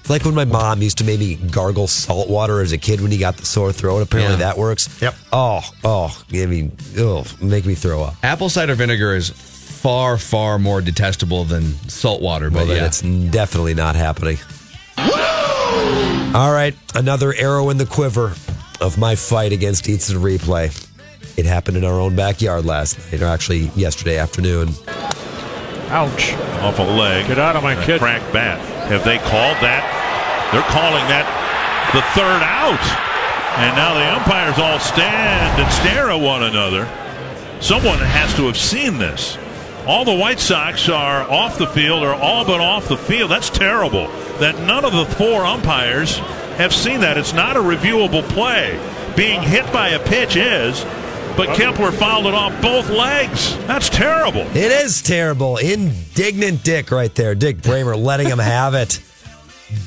Speaker 5: It's like when my mom used to maybe gargle salt water as a kid when he got the sore throat. Apparently
Speaker 3: Yeah.
Speaker 5: that works.
Speaker 4: Yep.
Speaker 5: Oh, oh, I mean, oh, make me throw up.
Speaker 3: Apple cider vinegar is far far more detestable than salt water. But
Speaker 5: then
Speaker 3: yeah,
Speaker 5: it's definitely not happening. All right, another arrow in the quiver of my fight against Instant Replay. It happened in our own backyard last night, or actually yesterday afternoon.
Speaker 7: Ouch. Off a leg. Get out of my kid. Cracked bat. Have they called that? They're calling that the third out. And now the umpires all stand and stare at one another. Someone has to have seen this. All the White Sox are off the field or all but off the field. That's terrible. That none of the four umpires have seen that. It's not a reviewable play. Being hit by a pitch is, but Kepler fouled it off both legs. That's terrible.
Speaker 5: It is terrible. Indignant Dick right there. Dick Bremer letting him have it.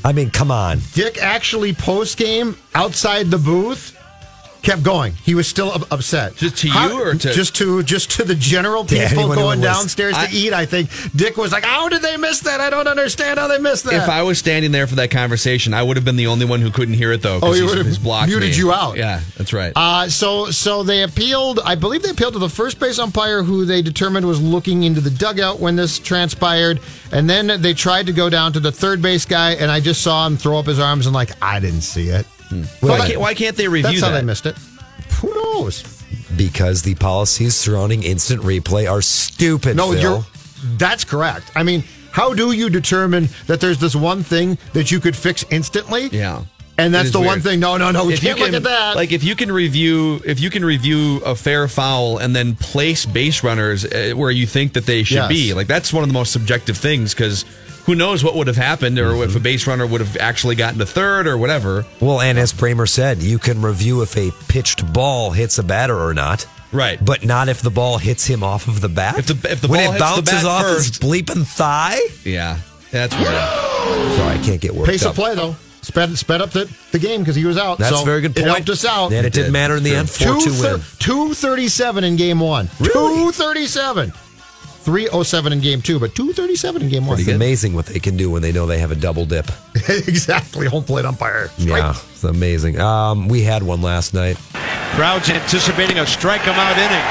Speaker 5: I mean, come on.
Speaker 4: Dick actually post game outside the booth kept going. He was still up- upset.
Speaker 3: Just to you or to-
Speaker 4: just to just to the general people
Speaker 5: anyone
Speaker 4: going
Speaker 5: was-
Speaker 4: downstairs to eat? I think Dick was like, "How did they miss that? I don't understand how they missed that."
Speaker 3: if I was standing there for that conversation, I would have been the only one who couldn't hear it though.
Speaker 4: Oh, he
Speaker 3: he's-
Speaker 4: would have
Speaker 3: blocked
Speaker 4: muted
Speaker 3: me.
Speaker 4: you out.
Speaker 3: Yeah, that's right.
Speaker 4: Uh, so so they appealed. I believe they appealed to the first base umpire, who they determined was looking into the dugout when this transpired, and then they tried to go down to the third base guy, and I just saw him throw up his arms and like I didn't see it.
Speaker 3: Why, can't, why can't they review
Speaker 4: That's how they missed it. Who knows?
Speaker 5: Because the policies surrounding instant replay are stupid.
Speaker 4: No,
Speaker 5: Phil.
Speaker 4: you're. That's correct. I mean, how do you determine that there's this one thing that you could fix instantly?
Speaker 3: Yeah.
Speaker 4: And that's
Speaker 3: is
Speaker 4: the one thing. No, no, no. We
Speaker 3: If
Speaker 4: can't look
Speaker 3: can-
Speaker 4: at that.
Speaker 3: Like if you can review, if you can review a fair foul and then place base runners uh, where you think that they should
Speaker 4: Yes.
Speaker 3: be, like that's one of the most subjective things because who knows what would have happened or if a base runner would have actually gotten to third or whatever.
Speaker 5: Well, and as Bremer said, you can review if a pitched ball hits a batter or not.
Speaker 3: Right.
Speaker 5: But not if the ball hits him off of the bat.
Speaker 3: If the- if the
Speaker 5: when
Speaker 3: ball
Speaker 5: it
Speaker 3: hits the
Speaker 5: bounces
Speaker 3: bat
Speaker 5: off his bleeping thigh.
Speaker 3: Yeah, that's weird.
Speaker 5: Sorry, I can't get worked
Speaker 4: Pace
Speaker 5: up.
Speaker 4: of play, though. Sped, sped up the, the game because he was out.
Speaker 5: That's
Speaker 4: so
Speaker 5: a very good point.
Speaker 4: It
Speaker 5: point.
Speaker 4: helped us out.
Speaker 5: And it didn't matter in the end. 4 2 win.
Speaker 4: 237 in game one. 237. 307 in game two, but 237 in game one.
Speaker 5: It's amazing what they can do when they know they have a double dip.
Speaker 4: exactly. Home plate umpire.
Speaker 5: Yeah, it's amazing. Um, we had one last night.
Speaker 11: Crowd's anticipating a strike him out inning.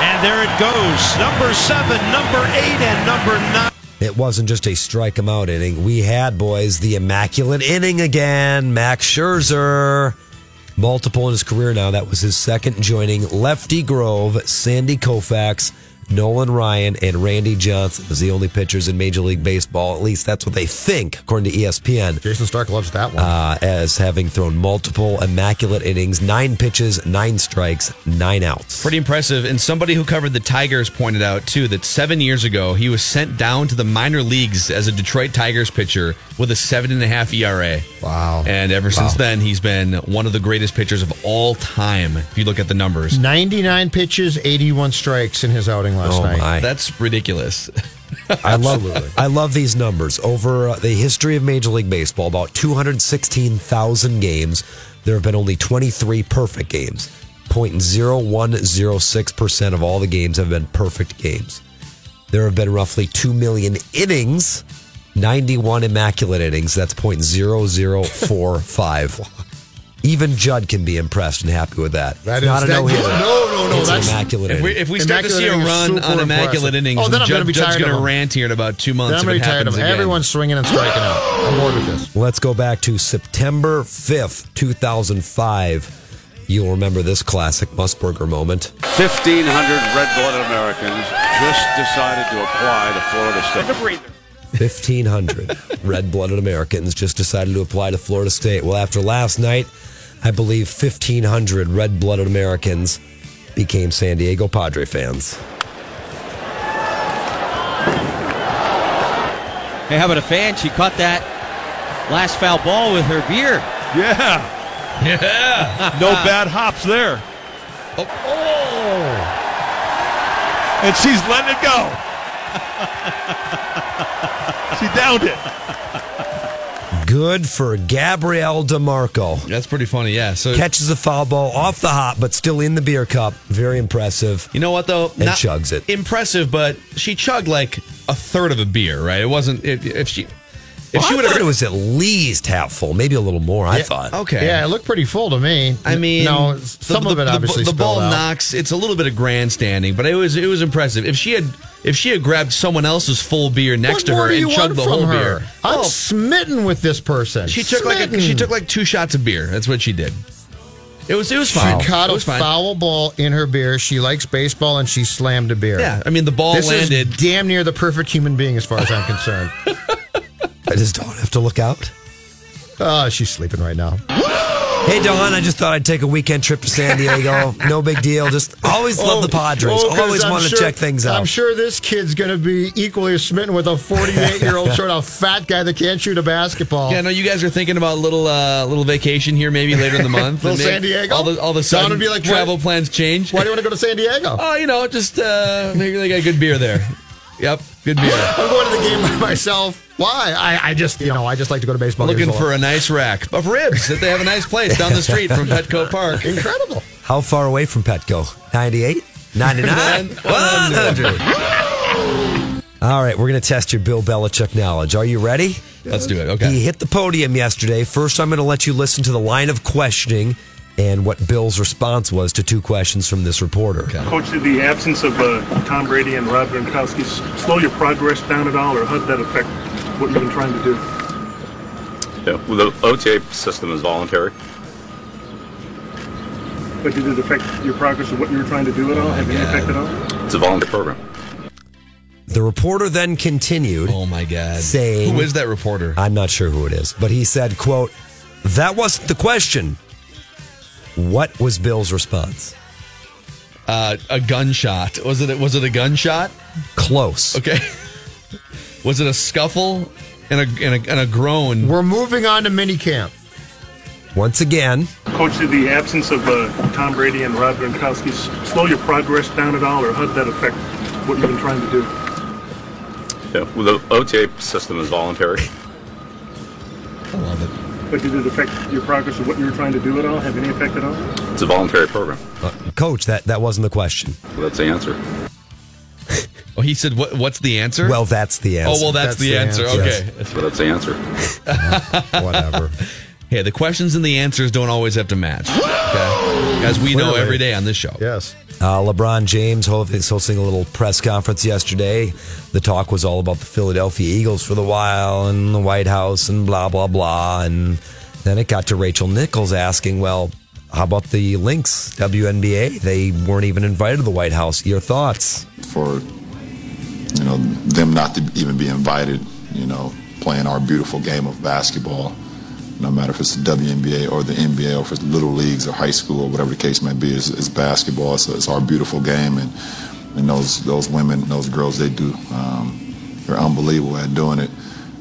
Speaker 11: And there it goes. Number seven, number eight, and number nine.
Speaker 5: It wasn't just a strike him out inning. We had, boys, the immaculate inning again. Max Scherzer. Multiple in his career now. That was his second joining Lefty Grove, Sandy Koufax, Nolan Ryan, and Randy Johnson as the only pitchers in Major League Baseball. At least that's what they think, according to ESPN.
Speaker 4: Jayson Stark loves that one.
Speaker 5: Uh, as having thrown multiple immaculate innings, nine pitches, nine strikes, nine outs.
Speaker 3: Pretty impressive. And somebody who covered the Tigers pointed out, too, that seven years ago, he was sent down to the minor leagues as a Detroit Tigers pitcher with a seven and a half ERA.
Speaker 4: Wow.
Speaker 3: And ever since then, he's been one of the greatest pitchers of all time, if you look at the numbers.
Speaker 4: 99 pitches, 81 strikes in his outing last
Speaker 5: Oh,
Speaker 4: night.
Speaker 5: my.
Speaker 3: That's ridiculous.
Speaker 5: I love I love these numbers. Over uh, the history of Major League Baseball, about 216,000 games, there have been only 23 perfect games. 0.0106% of all the games have been perfect games. There have been roughly 2 million innings, 91 immaculate innings. That's 0.0045. Even Judd can be impressed and happy with that.
Speaker 4: That
Speaker 5: It's not
Speaker 4: is-
Speaker 5: a no-hitter.
Speaker 4: no, no, no,
Speaker 5: It's
Speaker 4: that's-
Speaker 5: immaculate
Speaker 3: If we, if we start to see a
Speaker 4: Immaculate inning is
Speaker 3: run
Speaker 4: super
Speaker 3: on immaculate
Speaker 4: impressive.
Speaker 3: innings,
Speaker 4: Oh, then I'm gonna be
Speaker 3: Judd's
Speaker 4: tired
Speaker 3: going to rant here in about two months
Speaker 4: Then I'm
Speaker 3: if
Speaker 4: really
Speaker 3: it
Speaker 4: tired
Speaker 3: happens
Speaker 4: of
Speaker 3: again.
Speaker 4: everyone swinging and striking out. I'm bored with this.
Speaker 5: Let's go back to September 5th, 2005. You'll remember this classic Musburger moment.
Speaker 10: 1,500 red-blooded Americans just decided to apply to Florida State.
Speaker 5: 1,500 red blooded Americans just decided to apply to Florida State. Well, after last night, I believe 1,500 red blooded Americans became San Diego Padre fans.
Speaker 12: Hey, how about a fan? She caught that last foul ball with her beer.
Speaker 7: Yeah.
Speaker 3: Yeah.
Speaker 7: No bad hops there.
Speaker 3: Oh.
Speaker 7: And she's letting it go. she downed it.
Speaker 5: Good for Gabrielle DeMarco.
Speaker 3: That's pretty funny, yeah. So
Speaker 5: Catches a foul ball off the hop, but still in the beer cup. Very impressive.
Speaker 3: You know what though?
Speaker 5: And chugs it.
Speaker 3: Impressive, but she chugged like a third of a beer, right? It wasn't if, if she if
Speaker 5: Well,
Speaker 3: she would
Speaker 5: thought
Speaker 3: have
Speaker 5: it was at least half full, maybe a little more. I
Speaker 4: Yeah.
Speaker 5: thought.
Speaker 3: okay.
Speaker 4: Yeah, it looked pretty full to me.
Speaker 3: I mean,
Speaker 4: no, some
Speaker 3: the,
Speaker 4: of it
Speaker 3: the-
Speaker 4: obviously
Speaker 3: the, ball
Speaker 4: out.
Speaker 3: knocks. It's a little bit of grandstanding, but it was it was impressive. If she had if she had grabbed someone else's full beer next
Speaker 4: What
Speaker 3: to her and chugged the whole
Speaker 4: from
Speaker 3: beer.
Speaker 4: I'm
Speaker 3: oh,
Speaker 4: smitten with this person.
Speaker 3: she took like a, she took like two shots of beer. That's what she did. It was it was fine.
Speaker 4: She caught
Speaker 3: it
Speaker 4: a
Speaker 3: fine.
Speaker 4: foul ball in her beer. She likes baseball and she slammed a beer.
Speaker 3: Yeah, I mean the ball
Speaker 4: this
Speaker 3: landed.
Speaker 4: is damn near the perfect human being as far as I'm concerned.
Speaker 5: I just don't have to look out?
Speaker 4: Oh, she's sleeping right now.
Speaker 5: Hey, Dawn, I just thought I'd take a weekend trip to San Diego. no big deal. Just always love the Padres.
Speaker 4: Oh, 'cause
Speaker 5: always want to
Speaker 4: sure-
Speaker 5: check things out.
Speaker 4: I'm sure this kid's going to be equally smitten with a 48 year old sort of fat guy that can't shoot a basketball.
Speaker 3: Yeah, no, you guys are thinking about a little uh, little vacation here, maybe later in the month.
Speaker 4: Little San Diego?
Speaker 3: All the all the
Speaker 4: Don
Speaker 3: sudden
Speaker 4: would be like,
Speaker 3: travel
Speaker 4: what-
Speaker 3: plans change.
Speaker 4: Why do you want to go to San Diego?
Speaker 3: Oh, you know, just uh, maybe they got good beer there. Yep, good beer.
Speaker 4: I'm going to the game by myself. Why? I, I just, you know, I just like to go to baseball
Speaker 3: Looking for a nice rack of ribs that they have a nice place down the street from Petco Park.
Speaker 4: Incredible.
Speaker 5: How far away from Petco? 98? 99? 100. All right, we're going to test your Bill Belichick knowledge. Are you ready?
Speaker 3: Let's do it. Okay.
Speaker 5: He hit the podium yesterday. First, I'm going to let you listen to the line of questioning and what Bill's response was to two questions from this reporter.
Speaker 13: Coach, did the absence of uh, Tom Brady and Rob Gronkowski slow your progress down at all, or how did that affect what you've been trying to do?
Speaker 14: Yeah, well, the OTA system is voluntary.
Speaker 13: But did it affect your progress of what you were trying to do at all? Have any effect at all?
Speaker 14: It's a voluntary program.
Speaker 5: The reporter then continued.
Speaker 3: Oh my God!
Speaker 5: Saying,
Speaker 3: Who is that reporter?
Speaker 5: I'm not sure who it is, but he said, "quote That wasn't the question." What was Bill's response?
Speaker 3: Uh, a gunshot. Was it? Was it a gunshot?
Speaker 5: Close.
Speaker 3: Okay. was it a scuffle and a and a, and a groan?
Speaker 4: We're moving on to minicamp.
Speaker 5: Once again,
Speaker 13: Coach, did the absence of uh, Tom Brady and Rob Gronkowski slow your progress down at all, or how did that affect what you've been trying to do?
Speaker 14: Yeah, well, the OTA system is voluntary.
Speaker 3: I love it.
Speaker 13: But did it affect your progress or what you were trying to do at all? Have any effect at all?
Speaker 14: It's a voluntary program.
Speaker 5: Uh, Coach, that, that wasn't the question.
Speaker 14: Well, that's the answer.
Speaker 3: Oh, he said, what, "What's the answer?"
Speaker 5: Well, that's the answer.
Speaker 3: Oh, well, that's, the, answer. Okay.
Speaker 14: Well, that's the answer.
Speaker 5: Whatever.
Speaker 3: Hey, the questions and the answers don't always have to match. Okay? As we know every day on this show.
Speaker 4: Yes.
Speaker 5: Uh, LeBron James ho- hosting a little press conference yesterday. The talk was all about the Philadelphia Eagles for the while and the White House and blah, blah, blah. And then it got to Rachel Nichols asking, well, how about the Lynx, WNBA? They weren't even invited to the White House. Your thoughts?
Speaker 15: for you know them not to even be invited you know playing our beautiful game of basketball no matter if it's the WNBA or the NBA or if it's little leagues or high school or whatever the case may be it's, it's basketball. It's our beautiful game and and those those women those girls they do um, they're unbelievable at doing it.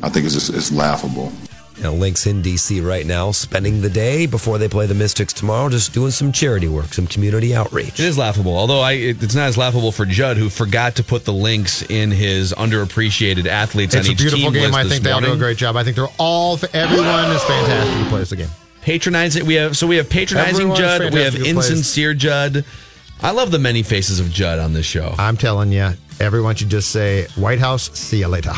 Speaker 15: I think it's just it's laughable
Speaker 5: You know, Lynx in D.C. right now, spending the day before they play the Mystics tomorrow, just doing some charity work, some community outreach.
Speaker 3: It is laughable, although I, it- it's not as laughable for Judd, who forgot to put the Lynx in his underappreciated athletes
Speaker 4: It's
Speaker 3: on
Speaker 4: a
Speaker 3: each
Speaker 4: beautiful
Speaker 3: team
Speaker 4: game. I think they all do a great job. I think they're all, everyone is fantastic who plays the game.
Speaker 3: Patronizing, we have so we have patronizing
Speaker 4: Everyone's
Speaker 3: Judd, we have
Speaker 4: fantastic who plays.
Speaker 3: insincere Judd. I love the many faces of Judd on this show.
Speaker 4: I'm telling you, everyone should just say, White House, see you later.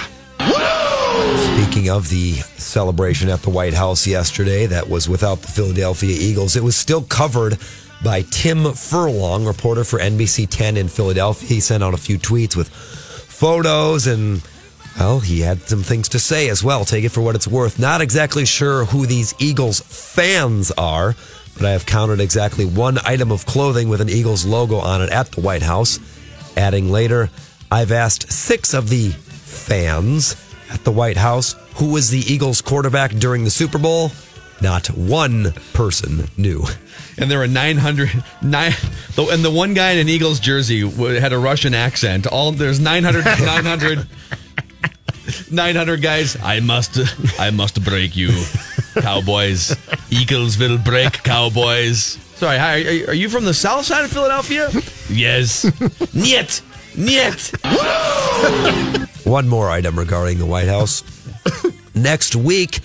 Speaker 5: Speaking of the celebration at the White House yesterday, that was without the Philadelphia Eagles. It was still covered by Tim Furlong, reporter for NBC 10 in Philadelphia. He sent out a few tweets with photos and, well, he had some things to say as well. Take it for what it's worth. Not exactly sure who these Eagles fans are, but I have counted exactly one item of clothing with an Eagles logo on it at the White House. Adding later, I've asked six of the fans at the White House who was the Eagles quarterback during the Super Bowl. Not one person knew.
Speaker 3: And there were 900, nine, and the one guy in an Eagles jersey had a Russian accent. All there's 900, 900, 900 guys. I must, I must break you, Cowboys. Eagles will break Cowboys. Sorry, hi, are, are you from the south side of Philadelphia? yes. Niet, niet.
Speaker 5: One more item regarding the White House. Next week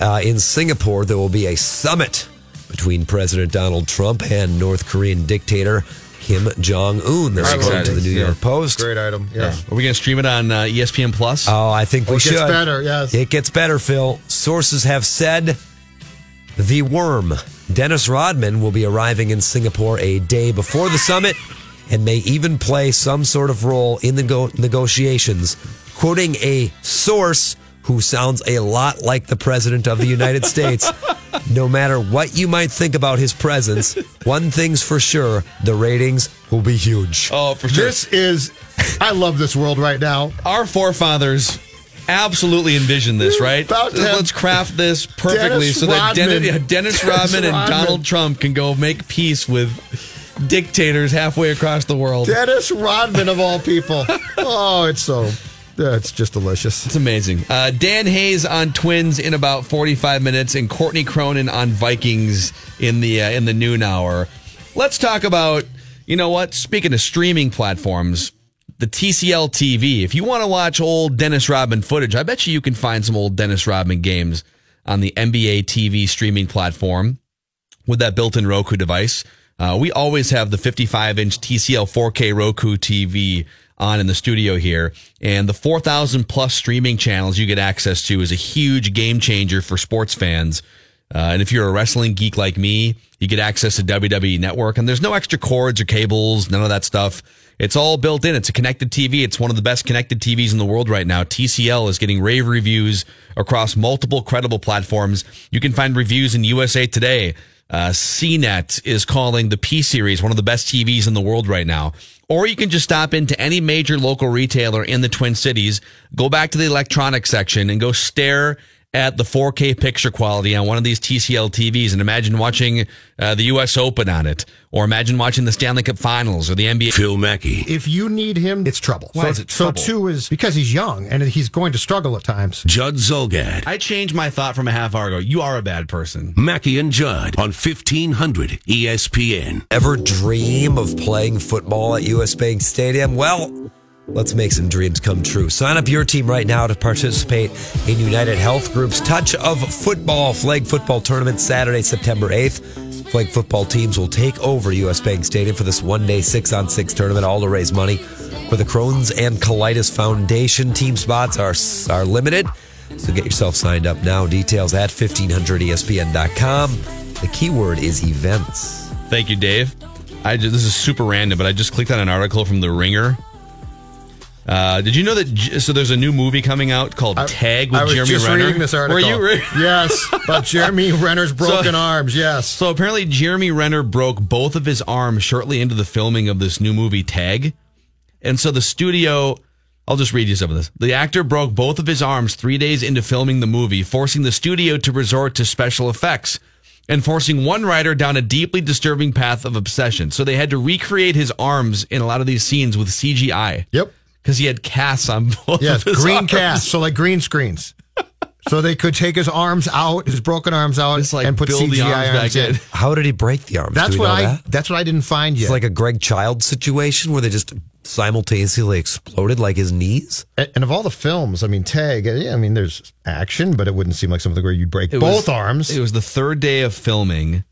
Speaker 5: uh, in Singapore, there will be a summit between President Donald Trump and North Korean dictator Kim Jong Un. This
Speaker 3: Very
Speaker 5: according to the New
Speaker 3: exciting.
Speaker 5: York Post.
Speaker 4: Great item. Yeah.
Speaker 3: Are we going to stream it on uh, ESPN Plus?
Speaker 5: Oh, I think we
Speaker 4: Oh, it
Speaker 5: should.
Speaker 4: gets better, yes.
Speaker 5: It gets better, Phil. Sources have said the worm, Dennis Rodman, will be arriving in Singapore a day before the summit and may even play some sort of role in the go- negotiations. Quoting a source who sounds a lot like the President of the United States. No matter what you might think about his presence, one thing's for sure the ratings will be huge.
Speaker 3: Oh, for sure.
Speaker 4: This is, I love this world right now.
Speaker 3: Our forefathers absolutely envisioned this, right?
Speaker 4: about
Speaker 3: Let's craft this perfectly
Speaker 4: Dennis
Speaker 3: so that
Speaker 4: Rodman.
Speaker 3: Dennis, yeah, Dennis
Speaker 4: Dennis
Speaker 3: Rodman and
Speaker 4: Rodman.
Speaker 3: Donald Trump can go make peace with dictators halfway across the world.
Speaker 4: Dennis Rodman of all people. Oh, it's so, it's just delicious.
Speaker 3: It's amazing. Uh, Dan Hayes on Twins in about 45 minutes, and Courtney Cronin on Vikings in the uh, in the noon hour. Let's talk about you know what? Speaking of streaming platforms, the TCL TV. If you want to watch old Dennis Rodman footage, I bet you you can find some old Dennis Rodman games on the NBA TV streaming platform with that built-in Roku device. Uh, we always have the 55-inch TCL 4K Roku TV on in the studio here, and the 4,000 plus streaming channels you get access to is a huge game changer for sports fans. Uh, and if you're a wrestling geek like me, you get access to WWE Network, and there's no extra cords or cables, none of that stuff. It's all built in. It's a connected TV. It's one of the best connected TVs in the world right now. TCL is getting rave reviews across multiple credible platforms. You can find reviews in USA Today. Uh, CNET is calling the P Series one of the best TVs in the world right now. Or you can just stop into any major local retailer in the Twin Cities, go back to the electronics section and go stare at the 4K picture quality on one of these TCL TVs and imagine watching uh, the U.S. Open on it, or imagine watching the Stanley Cup Finals or the NBA.
Speaker 1: Phil Mackey.
Speaker 4: If you need him, it's trouble.
Speaker 3: Why
Speaker 4: so,
Speaker 3: is it
Speaker 4: so
Speaker 3: trouble?
Speaker 4: two is because he's young and he's going to struggle at times.
Speaker 1: Judd Zulgad.
Speaker 3: I changed my thought from a half hour ago. You are a bad person.
Speaker 1: Mackey and Judd on 1500 ESPN.
Speaker 5: Ever dream of playing football at US Bank Stadium? Well, Let's make some dreams come true. Sign up your team right now to participate in United Health Group's Touch of Football Flag Football Tournament Saturday, September 8th. Flag football teams will take over US Bank Stadium for this one day six on six tournament, all to raise money for the Crohn's and Colitis Foundation. Team spots are, are limited, so get yourself signed up now. Details at E 1500ESPN.com. The keyword is events.
Speaker 3: Thank you, Dave. I just, this is super random, but I just clicked on an article from The Ringer. Uh, did you know that? So there's a new movie coming out called Tag with
Speaker 4: I was
Speaker 3: Jeremy
Speaker 4: just
Speaker 3: Renner.
Speaker 4: reading this article.
Speaker 3: Were you? Re-
Speaker 4: yes, about Jeremy Renner's broken
Speaker 3: So-
Speaker 4: arms. Yes.
Speaker 3: So apparently, Jeremy Renner broke both of his arms shortly into the filming of this new movie Tag, and so the studio. I'll just read you some of this. The actor broke both of his arms three days into filming the movie, forcing the studio to resort to special effects and forcing one writer down a deeply disturbing path of obsession. So they had to recreate his arms in a lot of these scenes with CGI.
Speaker 4: Yep.
Speaker 3: Because he had casts on both
Speaker 4: Yes,
Speaker 3: of his
Speaker 4: green
Speaker 3: arms.
Speaker 4: cast, so like green screens. so they could take his arms out, his broken arms out, and put
Speaker 3: build the
Speaker 4: CGI
Speaker 3: arms
Speaker 4: arms,
Speaker 3: back
Speaker 4: in.
Speaker 3: in.
Speaker 5: How did he break the arms?
Speaker 4: That's what I.
Speaker 5: that?
Speaker 4: That's what I didn't find yet.
Speaker 5: It's like a Greg Child situation where they just simultaneously exploded like his knees.
Speaker 4: And and of all the films, I mean, Tag. Yeah, I mean, there's action, but it wouldn't seem like something where you'd break
Speaker 3: It
Speaker 4: both
Speaker 3: was-
Speaker 4: arms.
Speaker 3: It was the third day of filming.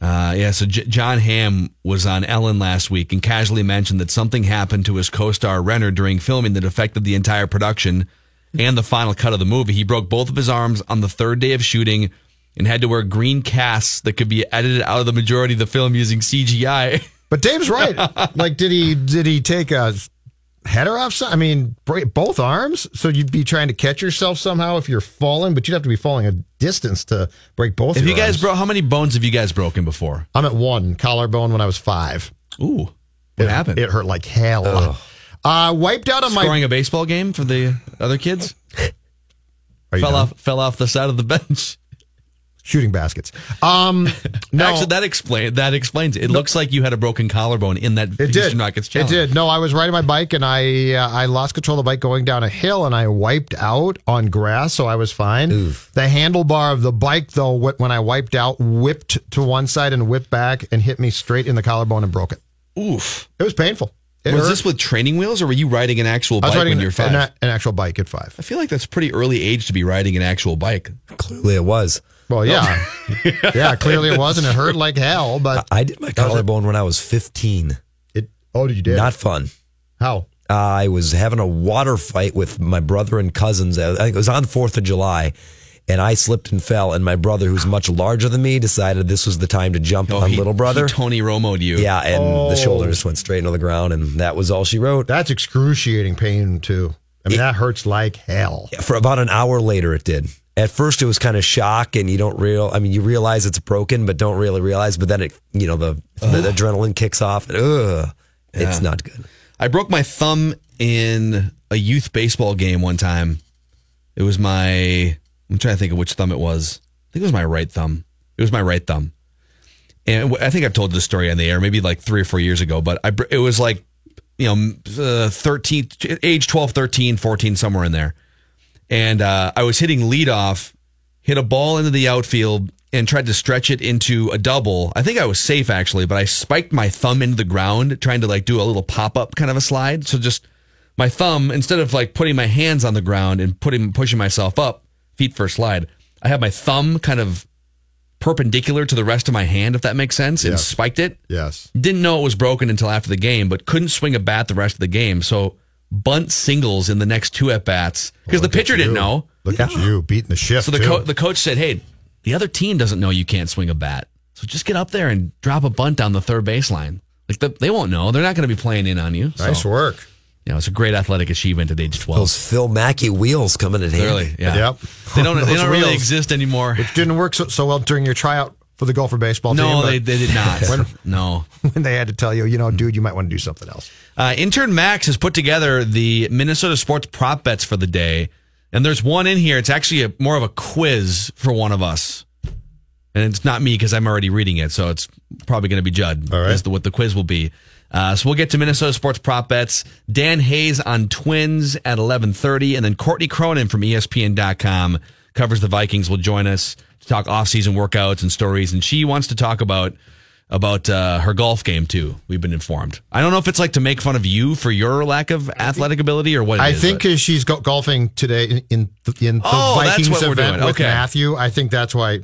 Speaker 3: Uh, yeah, so J- Jon Hamm was on Ellen last week and casually mentioned that something happened to his co-star Renner during filming that affected the entire production and the final cut of the movie. He broke both of his arms on the third day of shooting and had to wear green casts that could be edited out of the majority of the film using CGI.
Speaker 4: But Dave's right. like, did he did he take a header off? some- I mean, break both arms. So you'd be trying to catch yourself somehow if you're falling, but you'd have to be falling a distance to break both.
Speaker 3: Have you guys
Speaker 4: arms.
Speaker 3: broke? How many bones have you guys broken before?
Speaker 4: I'm at one collarbone when I was five.
Speaker 3: Ooh, what
Speaker 4: it,
Speaker 3: happened?
Speaker 4: It hurt like hell. Uh, wiped out on my
Speaker 3: Scoring a baseball game for the other kids? Fell
Speaker 4: done?
Speaker 3: off fell off the side of the bench.
Speaker 4: Shooting baskets. Um, no,
Speaker 3: Actually, that explain that explains it. It looks like you had a broken collarbone in that
Speaker 4: It
Speaker 3: Houston
Speaker 4: did.
Speaker 3: Rockets
Speaker 4: It did. No, I was riding my bike and I uh, I lost control of the bike going down a hill and I wiped out on grass, so I was fine. The handlebar of the bike, though, when I wiped out, whipped to one side and whipped back and hit me straight in the collarbone and broke it.
Speaker 3: Oof.
Speaker 4: It was painful. It
Speaker 3: was
Speaker 4: hurt.
Speaker 3: this with training wheels, or were you riding an actual
Speaker 4: I
Speaker 3: bike
Speaker 4: was riding
Speaker 3: when you were five?
Speaker 4: an, an actual bike at five.
Speaker 3: I feel like that's pretty early age to be riding an actual bike.
Speaker 5: Clearly, it was.
Speaker 4: Well, yeah, yeah. Clearly, it was, and it hurt like hell. But
Speaker 5: I did my collarbone when I was 15.
Speaker 4: It. Oh, did you did?
Speaker 5: Not fun.
Speaker 4: How?
Speaker 5: I was having a water fight with my brother and cousins. I think it was on 4th of July. And I slipped and fell, and my brother, who's much larger than me, decided this was the time to jump
Speaker 3: Oh,
Speaker 5: on
Speaker 3: he-
Speaker 5: little brother.
Speaker 3: he Tony Romo'd you.
Speaker 5: yeah, and
Speaker 4: Oh.
Speaker 5: the shoulder just went straight into the ground, and that was all she wrote.
Speaker 4: That's excruciating pain too. I mean, that hurts like hell.
Speaker 5: For about an hour later, it did. At first, it was kind of shock, and you don't real. I mean, you realize it's broken, but don't really realize. But then it, you know, the, the adrenaline kicks off, and ugh, it's not good.
Speaker 3: I broke my thumb in a youth baseball game one time. It was my. I'm trying to think of which thumb it was. I think it was my right thumb. It was my right thumb. And I think I've told this story on the air, maybe like three or four years ago, but I, it was like, you know, uh, 13, age 12, 13, 14, somewhere in there. And uh, I was hitting leadoff, hit a ball into the outfield, and tried to stretch it into a double. I think I was safe actually, but I spiked my thumb into the ground trying to like do a little pop up kind of a slide. So just my thumb, instead of like putting my hands on the ground and putting pushing myself up, feet first slide, I had my thumb kind of perpendicular to the rest of my hand, if that makes sense, and
Speaker 4: Yes.
Speaker 3: spiked it.
Speaker 4: Yes.
Speaker 3: Didn't know it was broken until after the game, but couldn't swing a bat the rest of the game. So bunt singles in the next two at bats because the pitcher didn't know.
Speaker 4: Look at you beating the shift.
Speaker 3: So the
Speaker 4: too.
Speaker 3: co- the coach said, "Hey, the other team doesn't know you can't swing a bat, so just get up there and drop a bunt down the third baseline. Like the, they won't know. They're not going to be playing in on you.
Speaker 4: nice
Speaker 3: so,
Speaker 4: work.
Speaker 3: You know, it's a great athletic achievement at age twelve.
Speaker 5: Those Phil Mackey wheels coming in handy.
Speaker 3: Clearly, yeah.
Speaker 4: Yep.
Speaker 3: They don't. They don't really
Speaker 4: wheels.
Speaker 3: exist anymore.
Speaker 4: Which didn't work so, so well during your tryout for the Gopher baseball team.
Speaker 3: No, they, they did not.
Speaker 4: When,
Speaker 3: no.
Speaker 4: when they had to tell you, you know, dude, you might want to do something else.
Speaker 3: Uh, intern Max has put together the Minnesota sports prop bets for the day, and there's one in here. It's actually a, more of a quiz for one of us, and it's not me because I'm already reading it, so it's probably going to be Judd.
Speaker 4: All right.
Speaker 3: To what the quiz will be. Uh, so we'll get to Minnesota sports prop bets. Dan Hayes on Twins at 11:30, and then Courtney Cronin from ESPN.com covers the Vikings. Will join us to talk off-season workouts and stories, and she wants to talk about about uh, her golf game too. We've been informed. I don't know if it's like to make fun of you for your lack of athletic ability or what. it
Speaker 4: I
Speaker 3: is,
Speaker 4: think because she's go- golfing today in in the, in the
Speaker 3: Oh, that's
Speaker 4: Vikings
Speaker 3: what we're
Speaker 4: event
Speaker 3: doing.
Speaker 4: with
Speaker 3: Okay.
Speaker 4: Matthew. I think that's why.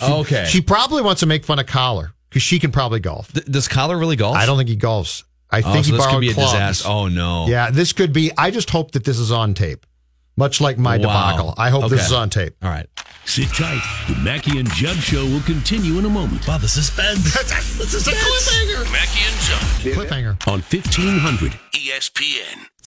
Speaker 4: She,
Speaker 3: Okay.
Speaker 4: She probably wants to make fun of Coller because she can probably golf.
Speaker 3: does Coller really golf?
Speaker 4: I don't think he golfs. I
Speaker 3: Oh,
Speaker 4: think
Speaker 3: so
Speaker 4: he
Speaker 3: this could
Speaker 4: borrowed
Speaker 3: be a
Speaker 4: clubs.
Speaker 3: disaster. Oh no.
Speaker 4: Yeah, this could be. I just hope that this is on tape, much like my
Speaker 1: Wow.
Speaker 4: debacle. I hope this is on tape.
Speaker 3: All right.
Speaker 1: Sit tight. The Mackey and Judd show will continue in a moment. Wow, the suspense.
Speaker 4: this is a cliffhanger.
Speaker 1: Mackey and Judd.
Speaker 4: Cliffhanger.
Speaker 1: On 1500 ESPN.